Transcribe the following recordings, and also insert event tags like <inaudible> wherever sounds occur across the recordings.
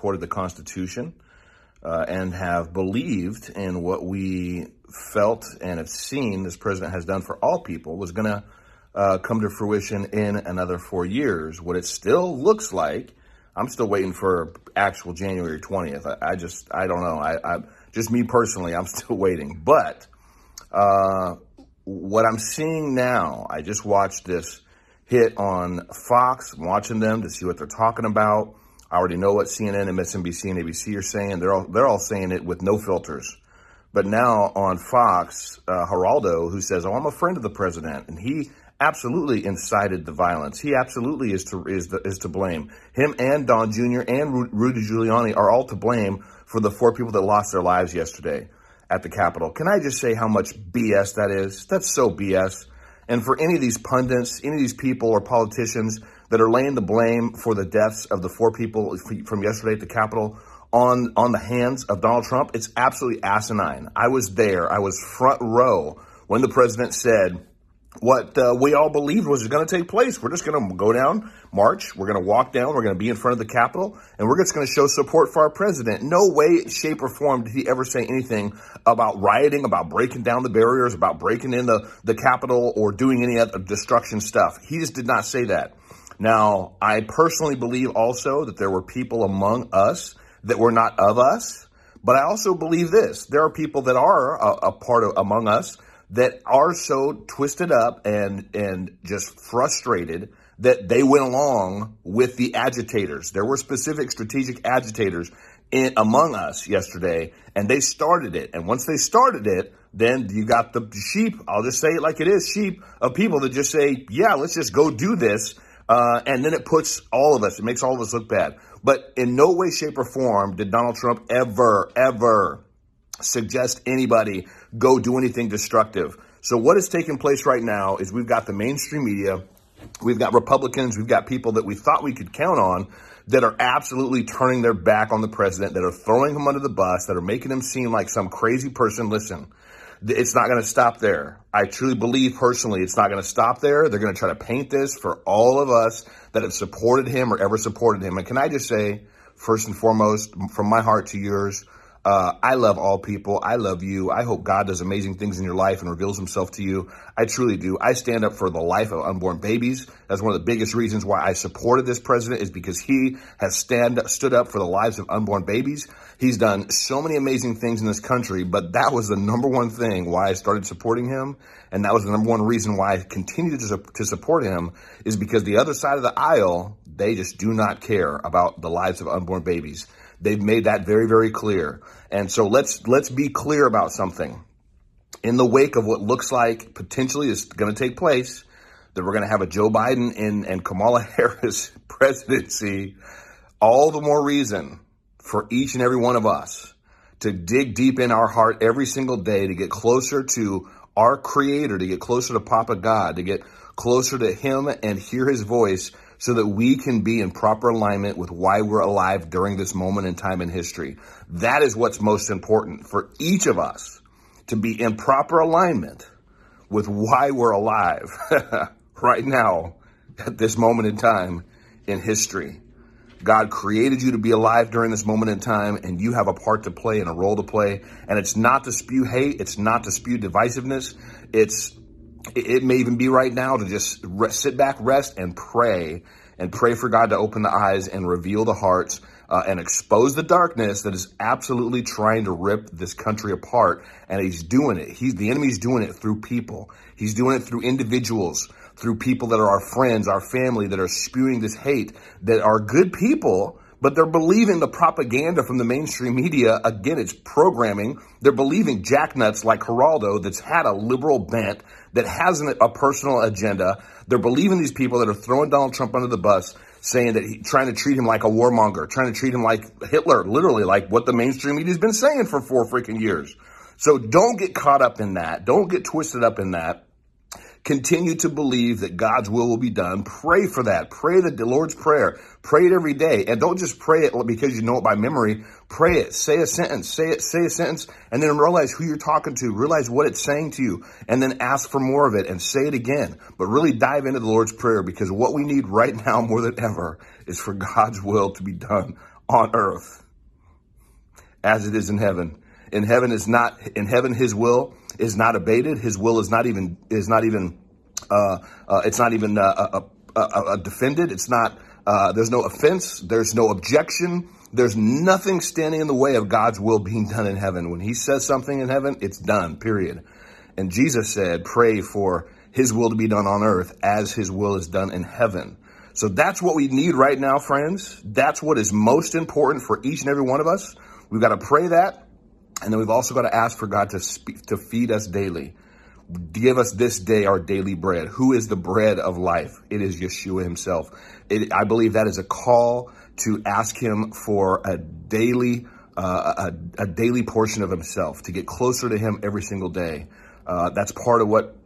supported the Constitution uh, and have believed in what we felt and have seen this president has done for all people was going to uh, come to fruition in another four years. What it still looks like, I'm still waiting for actual January 20th. I, I just, I don't know. I, I, just me personally, I'm <laughs> still waiting. But uh, what I'm seeing now, I just watched this hit on Fox. I'm watching them to see what they're talking about. I already know what CNN, MSNBC, and ABC are saying. They're all they're all saying it with no filters. But now on Fox, uh, Geraldo, who says, "Oh, I'm a friend of the president," and he absolutely incited the violence. He absolutely is to is the, is to blame. Him and Don Jr. and Rudy Giuliani are all to blame for the four people that lost their lives yesterday at the Capitol. Can I just say how much BS that is? That's so BS. And for any of these pundits, any of these people or politicians that are laying the blame for the deaths of the four people from yesterday at the Capitol on on the hands of Donald Trump, it's absolutely asinine. I was there. I was front row when the president said what uh, we all believed was going to take place. We're just going to go down, march. We're going to walk down. We're going to be in front of the Capitol, and we're just going to show support for our president. No way, shape, or form did he ever say anything about rioting, about breaking down the barriers, about breaking in the, the Capitol, or doing any other destruction stuff. He just did not say that. Now, I personally believe also that there were people among us that were not of us, but I also believe this: there are people that are a, a part of among us that are so twisted up and and just frustrated that they went along with the agitators. There were specific strategic agitators in, among us yesterday, and they started it. And once they started it, then you got the sheep. I'll just say it like it is: sheep of people that just say, "Yeah, let's just go do this," uh, and then it puts all of us. It makes all of us look bad. But in no way, shape, or form did Donald Trump ever, ever suggest anybody go do anything destructive. So what is taking place right now is we've got the mainstream media, we've got Republicans, we've got people that we thought we could count on that are absolutely turning their back on the president, that are throwing him under the bus, that are making him seem like some crazy person. Listen, it's not going to stop there. I truly believe personally it's not going to stop there. They're going to try to paint this for all of us that have supported him or ever supported him. And can I just say, first and foremost, from my heart to yours, uh, I love all people. I love you. I hope God does amazing things in your life and reveals himself to you. I truly do. I stand up for the life of unborn babies. That's one of the biggest reasons why I supported this president is because he has stand stood up for the lives of unborn babies. He's done so many amazing things in this country, but that was the number one thing why I started supporting him. And that was the number one reason why I continue to, to support him is because the other side of the aisle, they just do not care about the lives of unborn babies. They've made that very, very clear. And so let's let's be clear about something. In the wake of what looks like potentially is going to take place, that we're going to have a Joe Biden and, and Kamala <laughs> Harris presidency, all the more reason for each and every one of us to dig deep in our heart every single day to get closer to our creator, to get closer to Papa God, to get closer to him and hear his voice so that we can be in proper alignment with why we're alive during this moment in time in history. That is what's most important for each of us to be in proper alignment with why we're alive <laughs> right now at this moment in time in history. God created you to be alive during this moment in time, and you have a part to play and a role to play. And it's not to spew hate, it's not to spew divisiveness, it's it may even be right now to just sit back, rest, and pray, and pray for God to open the eyes and reveal the hearts uh, and expose the darkness that is absolutely trying to rip this country apart. And He's doing it. He's the enemy's doing it through people. He's doing it through individuals, through people that are our friends, our family, that are spewing this hate, that are good people but they're believing the propaganda from the mainstream media. Again, it's programming. They're believing jacknuts like Geraldo that's had a liberal bent, that has a personal agenda. They're believing these people that are throwing Donald Trump under the bus, saying that he trying to treat him like a warmonger, trying to treat him like Hitler, literally like what the mainstream media's been saying for four freaking years. So don't get caught up in that. Don't get twisted up in that. Continue to believe that God's will will be done. Pray for that. Pray the Lord's Prayer. Pray it every day. And don't just pray it because you know it by memory. Pray it. Say a sentence. Say it. Say a sentence. And then realize who you're talking to. Realize what it's saying to you. And then ask for more of it and say it again. But really dive into the Lord's Prayer because what we need right now more than ever is for God's will to be done on earth as it is in heaven. In heaven is not in heaven his will is not abated. His will is not even is not even uh, uh, it's not even uh, uh, uh, uh defended. It's not. there's no offense. There's no objection. There's nothing standing in the way of God's will being done in heaven. When He says something in heaven, it's done. Period. And Jesus said, "Pray for His will to be done on earth as His will is done in heaven." So that's what we need right now, friends. That's what is most important for each and every one of us. We've got to pray that, and then we've also got to ask for God to speak, to feed us daily. Give us this day our daily bread. Who is the bread of life? It is Yeshua himself. It, I believe that is a call to ask him for a daily, uh, a, a, daily portion of himself, to get closer to him every single day. Uh, that's part of what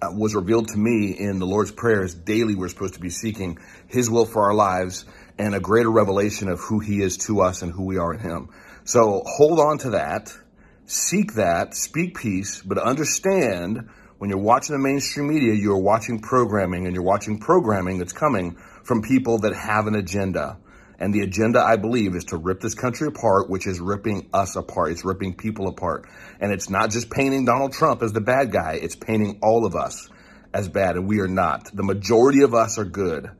Uh, was revealed to me in the Lord's prayers. Daily, we're supposed to be seeking his will for our lives and a greater revelation of who he is to us and who we are in him. So hold on to that seek that, speak peace, but understand when you're watching the mainstream media, you're watching programming and you're watching programming that's coming from people that have an agenda. And the agenda, I believe, is to rip this country apart, which is ripping us apart. It's ripping people apart. And it's not just painting Donald Trump as the bad guy. It's painting all of us as bad. And we are not. The majority of us are good.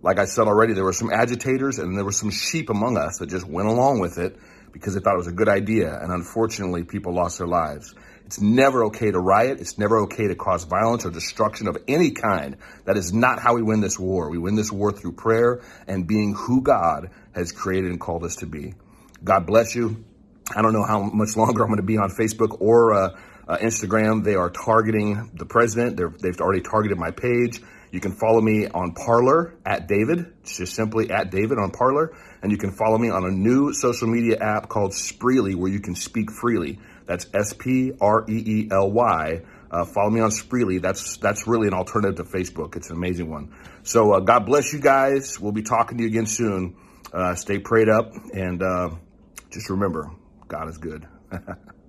Like I said already, there were some agitators and there were some sheep among us that just went along with it because they thought it was a good idea. And unfortunately, people lost their lives. It's never okay to riot. It's never okay to cause violence or destruction of any kind. That is not how we win this war. We win this war through prayer and being who God has created and called us to be. God bless you. I don't know how much longer I'm going to be on Facebook or uh, uh, Instagram. They are targeting the president. they they've already targeted my page. You can follow me on Parler at David. It's just simply at David on Parler. And you can follow me on a new social media app called Spreely where you can speak freely. That's S P R E E L Y. Uh, follow me on Spreely. That's that's really an alternative to Facebook. It's an amazing one. So uh, God bless you guys. We'll be talking to you again soon. Uh, stay prayed up and uh, just remember, God is good. <laughs>